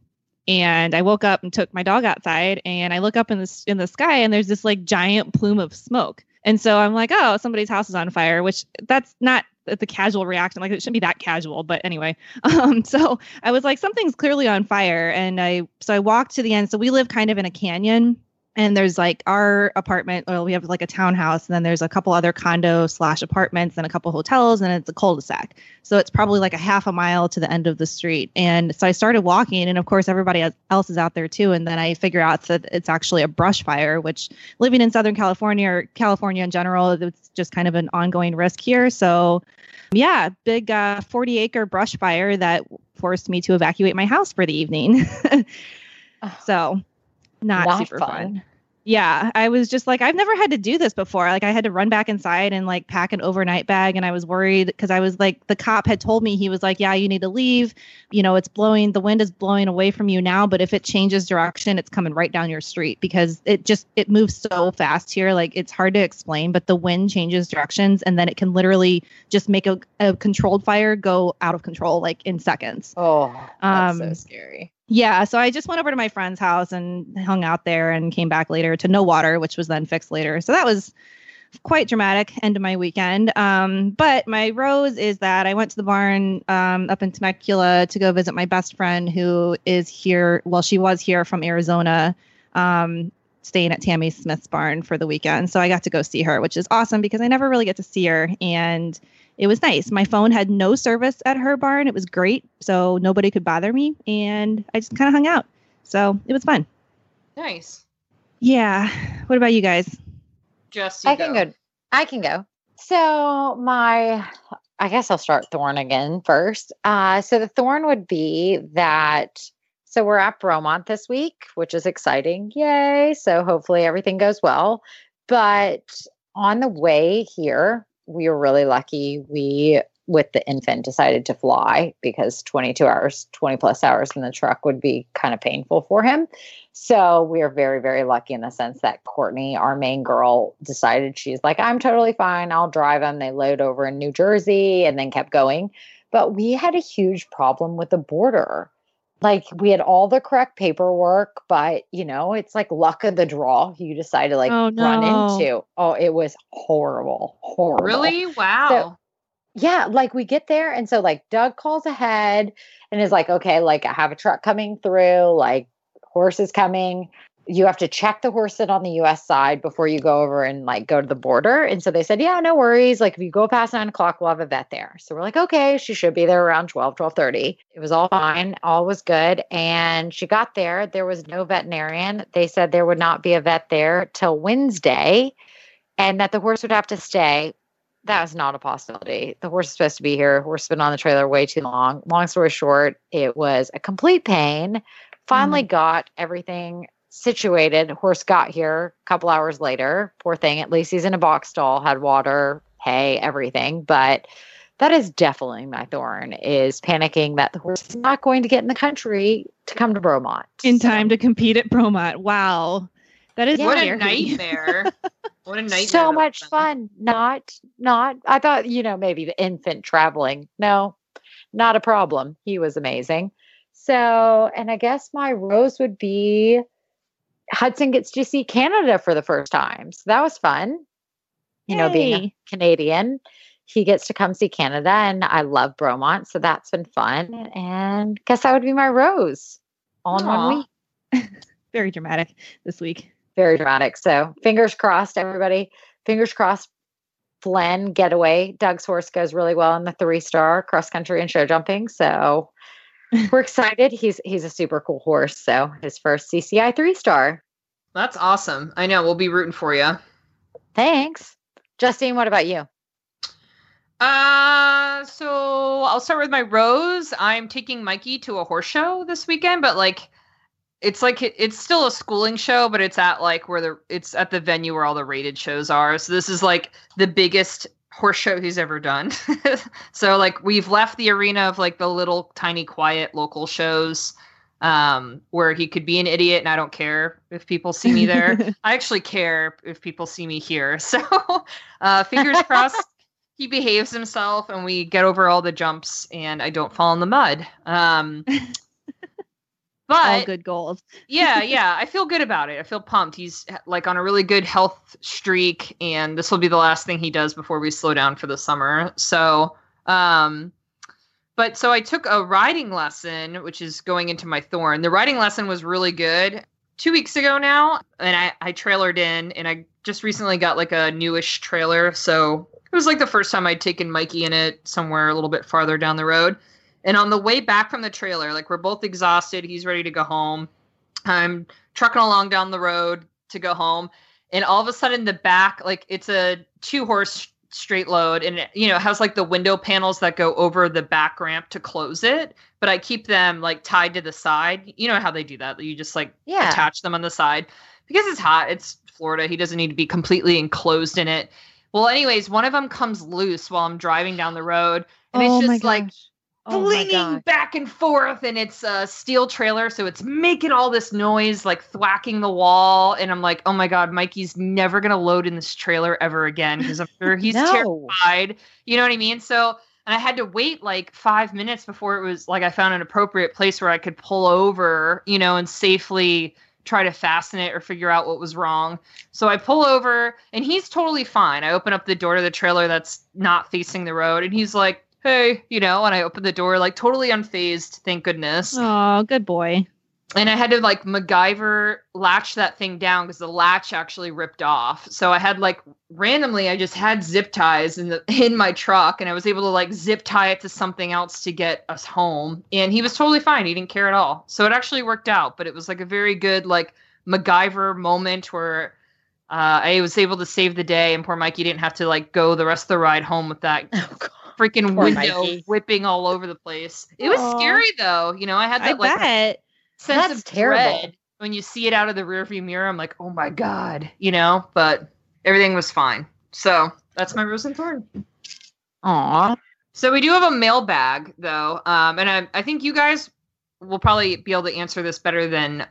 And I woke up and took my dog outside and I look up in the in the sky and there's this like giant plume of smoke. And so I'm like, oh, somebody's house is on fire, which that's not the casual reaction. Like it shouldn't be that casual, but anyway. Um, so I was like, something's clearly on fire. And I, so I walked to the end. So we live kind of in a canyon and there's like our apartment, or we have like a townhouse, and then there's a couple other condo slash apartments and a couple hotels, and it's a cul-de-sac. So it's probably like a half a mile to the end of the street. And so I started walking, and of course, everybody else is out there too. And then I figure out that it's actually a brush fire, which living in Southern California or California in general, it's just kind of an ongoing risk here. So yeah, big uh, 40 acre brush fire that forced me to evacuate my house for the evening. so not, Not super fun. fun. Yeah, I was just like, I've never had to do this before. Like, I had to run back inside and like pack an overnight bag. And I was worried because I was like, the cop had told me, he was like, Yeah, you need to leave. You know, it's blowing, the wind is blowing away from you now. But if it changes direction, it's coming right down your street because it just, it moves so fast here. Like, it's hard to explain, but the wind changes directions and then it can literally just make a, a controlled fire go out of control like in seconds. Oh, that's so Um, scary. Yeah, so I just went over to my friend's house and hung out there and came back later to no water, which was then fixed later. So that was quite dramatic end of my weekend. Um, but my rose is that I went to the barn um, up in Temecula to go visit my best friend who is here. Well, she was here from Arizona, um, staying at Tammy Smith's barn for the weekend. So I got to go see her, which is awesome because I never really get to see her. And it was nice. My phone had no service at her barn. It was great. So nobody could bother me. And I just kind of hung out. So it was fun. Nice. Yeah. What about you guys? Just I can go. I can go. So my, I guess I'll start thorn again first. Uh, so the thorn would be that. So we're at Bromont this week, which is exciting. Yay! So hopefully everything goes well. But on the way here, we were really lucky. We with the infant decided to fly because 22 hours, 20 plus hours in the truck would be kind of painful for him. So we are very, very lucky in the sense that Courtney, our main girl, decided she's like, I'm totally fine. I'll drive him. They load over in New Jersey and then kept going. But we had a huge problem with the border. Like we had all the correct paperwork, but you know, it's like luck of the draw. You decide to like Oh, run into. Oh, it was horrible. Horrible. Really? Wow. Yeah, like we get there and so like Doug calls ahead and is like, okay, like I have a truck coming through, like horse is coming. You have to check the horse in on the US side before you go over and like go to the border. And so they said, Yeah, no worries. Like if you go past nine o'clock, we'll have a vet there. So we're like, okay, she should be there around 12, 1230. It was all fine, all was good. And she got there. There was no veterinarian. They said there would not be a vet there till Wednesday and that the horse would have to stay that was not a possibility. The horse is supposed to be here. Horse has been on the trailer way too long. Long story short, it was a complete pain. Finally mm. got everything situated. Horse got here a couple hours later. Poor thing. At least he's in a box stall, had water, hay, everything. But that is definitely my thorn is panicking that the horse is not going to get in the country to come to Bromont. in So- time to compete at Bromont. Wow. That is what a nightmare. what a nightmare. so much fun not not i thought you know maybe the infant traveling no not a problem he was amazing so and i guess my rose would be hudson gets to see canada for the first time so that was fun you know being a canadian he gets to come see canada and i love bromont so that's been fun and guess that would be my rose all in one week Very dramatic this week. very dramatic. So fingers crossed, everybody. Fingers crossed. Flen getaway. Doug's horse goes really well in the three star cross country and show jumping. So we're excited. He's he's a super cool horse. So his first CCI three star. That's awesome. I know. We'll be rooting for you. Thanks, Justine. What about you? Uh, so I'll start with my rose. I'm taking Mikey to a horse show this weekend, but like, it's like it's still a schooling show, but it's at like where the it's at the venue where all the rated shows are. So this is like the biggest horse show he's ever done. so like we've left the arena of like the little tiny quiet local shows um where he could be an idiot and I don't care if people see me there. I actually care if people see me here. So, uh, fingers crossed he behaves himself and we get over all the jumps and I don't fall in the mud. Um, All good goals. yeah, yeah, I feel good about it. I feel pumped. He's like on a really good health streak, and this will be the last thing he does before we slow down for the summer. So, um, but so I took a riding lesson, which is going into my thorn. The riding lesson was really good two weeks ago now, and I I trailered in, and I just recently got like a newish trailer, so it was like the first time I'd taken Mikey in it somewhere a little bit farther down the road. And on the way back from the trailer, like we're both exhausted, he's ready to go home. I'm trucking along down the road to go home, and all of a sudden the back, like it's a two horse straight load, and it, you know it has like the window panels that go over the back ramp to close it, but I keep them like tied to the side. You know how they do that? You just like Yeah. attach them on the side because it's hot. It's Florida. He doesn't need to be completely enclosed in it. Well, anyways, one of them comes loose while I'm driving down the road, and oh it's just like gosh. Oh flinging gosh. back and forth and it's a steel trailer so it's making all this noise like thwacking the wall and i'm like oh my god mikey's never gonna load in this trailer ever again because i'm sure he's No. terrified you know what i mean so and i had to wait like five minutes before it was like i found an appropriate place where i could pull over you know and safely try to fasten it or figure out what was wrong so i pull over and he's totally fine i open up the door to the trailer that's not facing the road and he's like hey, you know, and I opened the door like totally unfazed, thank goodness. Oh, good boy. And I had to like MacGyver latch that thing down because the latch actually ripped off. So I had like randomly, I just had zip ties in the in my truck, and I was able to like zip tie it to something else to get us home. And he was totally fine; he didn't care at all. So it actually worked out. But it was like a very good like MacGyver moment where. Uh, I was able to save the day, and poor Mikey didn't have to like go the rest of the ride home with that Oh. Freaking Poor window Mikey. whipping all over the place. It was Aw. scary though. You know, I had I that like bet. sense That's of terrible. dread when you see it out of the rearview mirror. I'm like, oh my god, you know. But everything was fine. So that's my rose and thorn. Aw. So we do have a mailbag though, um, and I, I think you guys will probably be able to answer this better than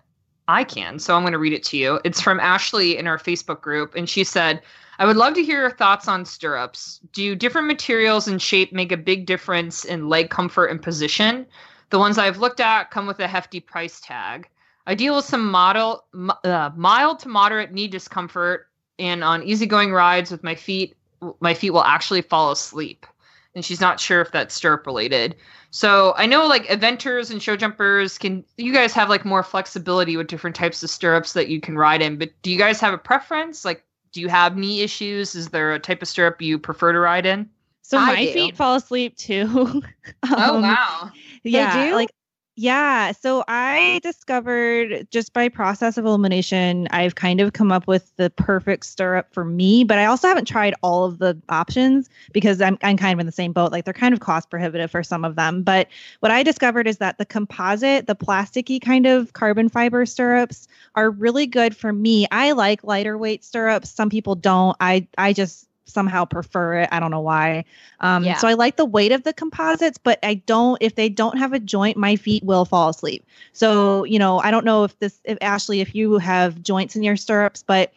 I can. So I'm going to read it to you. It's from Ashley in our Facebook group, and she said, "I would love to hear your thoughts on stirrups. Do different materials and shape make a big difference in leg comfort and position? The ones I've looked at come with a hefty price tag. I deal with some model, uh, mild to moderate knee discomfort, and on easygoing rides with my feet, my feet will actually fall asleep." And she's not sure if that's stirrup related. So I know like eventers and show jumpers can you guys have like more flexibility with different types of stirrups that you can ride in, but do you guys have a preference? Like do you have knee issues? Is there a type of stirrup you prefer to ride in? So I my do. feet fall asleep too. um, oh wow. Yeah, like yeah. So I discovered just by process of elimination, I've kind of come up with the perfect stirrup for me, but I also haven't tried all of the options because I'm, I'm kind of in the same boat. Like they're kind of cost prohibitive for some of them. But what I discovered is that the composite, the plasticky kind of carbon fiber stirrups are really good for me. I like lighter weight stirrups. Some people don't. I I just somehow prefer it. I don't know why. Um, yeah. So I like the weight of the composites, but I don't, if they don't have a joint, my feet will fall asleep. So, you know, I don't know if this, if Ashley, if you have joints in your stirrups, but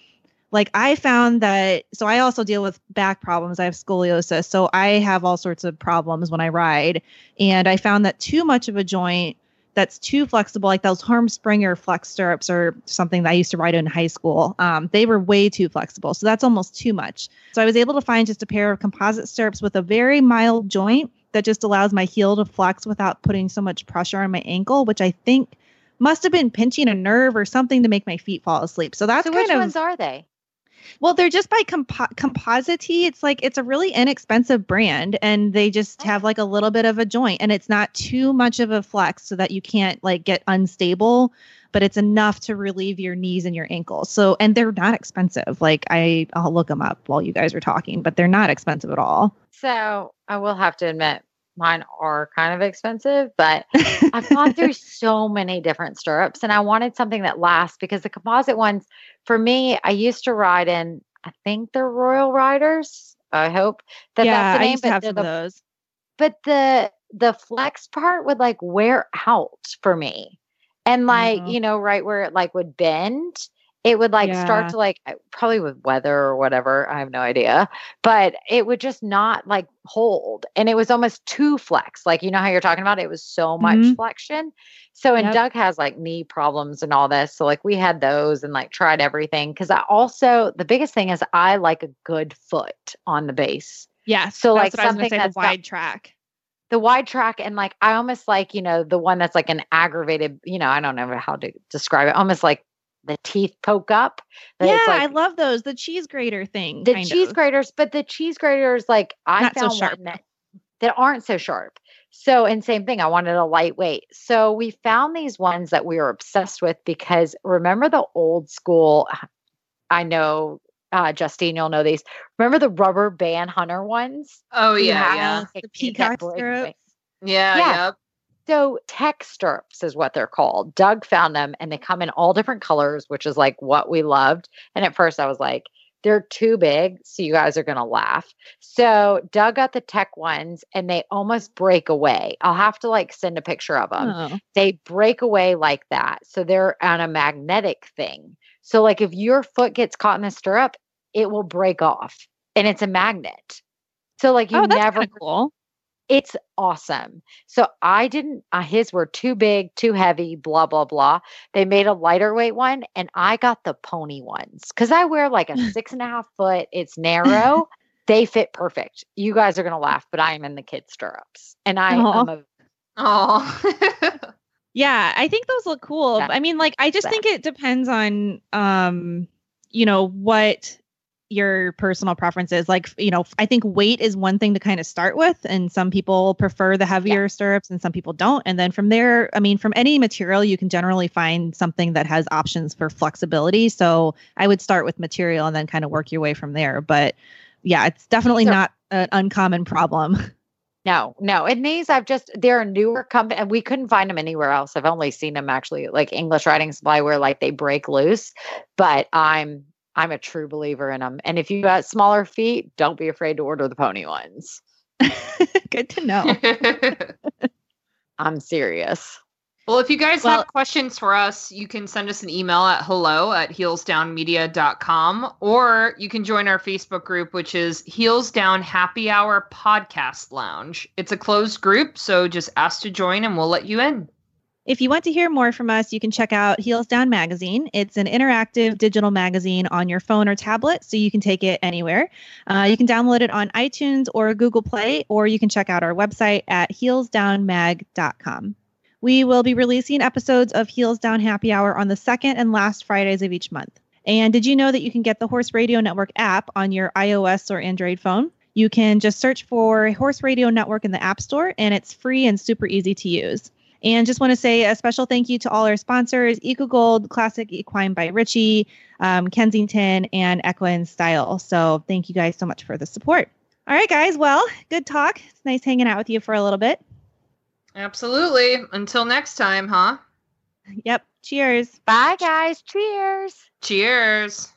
like I found that, so I also deal with back problems. I have scoliosis. So I have all sorts of problems when I ride. And I found that too much of a joint that's too flexible, like those Herm-Sprenger flex stirrups or something that I used to ride in high school. Um, they were way too flexible. So that's almost too much. So I was able to find just a pair of composite stirrups with a very mild joint that just allows my heel to flex without putting so much pressure on my ankle, which I think must have been pinching a nerve or something to make my feet fall asleep. So that's so kind which of, ones are they? Well, they're just by compo- Compositi. It's like it's a really inexpensive brand, and they just oh. have like a little bit of a joint, and it's not too much of a flex so that you can't like get unstable, but it's enough to relieve your knees and your ankles. So, and they're not expensive. Like I, I'll look them up while you guys are talking, but they're not expensive at all. So I will have to admit, mine are kind of expensive, but I've gone through so many different stirrups and I wanted something that lasts because the composite ones, for me, I used to ride in, I think they're Royal Riders. I hope that yeah, that's the name. I used to have some the, of those. But the the flex part would like wear out for me. And like, mm-hmm. you know, right where it like would bend it would like yeah. start to like probably with weather or whatever i have no idea but it would just not like hold and it was almost too flex like you know how you're talking about it was so much mm-hmm. flexion so and yep. doug has like knee problems and all this so like we had those and like tried everything because i also the biggest thing is i like a good foot on the base yeah so like something say, that's wide got, track the wide track and like I almost like, you know, the one that's like an aggravated, you know, I don't know how to describe it. Almost like the teeth poke up. Yeah, like, I love those. The cheese grater thing. The cheese of. graters, but the cheese graters, like I Not found so sharp. one that, that aren't so sharp. So, and same thing, I wanted a lightweight. So we found these ones that we were obsessed with because remember the old school, I know uh, Justine, you'll know these. Remember the rubber band hunter ones? Oh yeah, yeah. The peacock stirrups. Yeah, yeah. Yep. So tech stirrups is what they're called. Doug found them and they come in all different colors, which is like what we loved. And at first I was like, they're too big, so you guys are gonna laugh. So Doug got the tech ones and they almost break away. I'll have to like send a picture of them. Oh. They break away like that. So they're on a magnetic thing. So like if your foot gets caught in the stirrup, it will break off and it's a magnet. So like you oh, never cool. It's awesome. So I didn't, uh, his were too big, too heavy, blah, blah, blah. They made a lighter weight one and I got the pony ones because I wear like a six and a half foot, it's narrow. they fit perfect. You guys are going to laugh, but I am in the kid stirrups and I am a. Oh. yeah, I think those look cool. I mean, like, I just think it depends on, um, you know, what your personal preferences. Like, you know, I think weight is one thing to kind of start with, and some people prefer the heavier yeah. stirrups and some people don't. And then from there, I mean, from any material, you can generally find something that has options for flexibility. So I would start with material and then kind of work your way from there. But yeah, it's definitely not an uncommon problem. No, no. And these I've just they're a newer company and we couldn't find them anywhere else. I've only seen them actually like English Riding Supply where like they break loose. But I'm I'm a true believer in them. And if you got smaller feet, don't be afraid to order the pony ones. Good to know. I'm serious. well, if you guys Well- have questions for us, you can send us an email at hello at heelsdownmedia.com or you can join our Facebook group, which is Heels Down Happy Hour Podcast Lounge. It's a closed group, so just ask to join and we'll let you in. If you want to hear more from us, you can check out Heels Down Magazine. It's an interactive digital magazine on your phone or tablet, so you can take it anywhere. Uh, you can download it on iTunes or Google Play, or you can check out our website at heelsdownmag.com. We will be releasing episodes of Heels Down Happy Hour on the second and last Fridays of each month. And did you know that you can get the Horse Radio Network app on your iOS or Android phone? You can just search for Horse Radio Network in the App Store, and it's free and super easy to use. And just want to say a special thank you to all our sponsors EcoGold, Classic Equine by Richie, um, Kensington, and Equine Style. So thank you guys so much for the support. All right, guys. Well, good talk. It's nice hanging out with you for a little bit. Absolutely. Until next time, huh? Yep. Cheers. Bye, guys. Cheers. Cheers.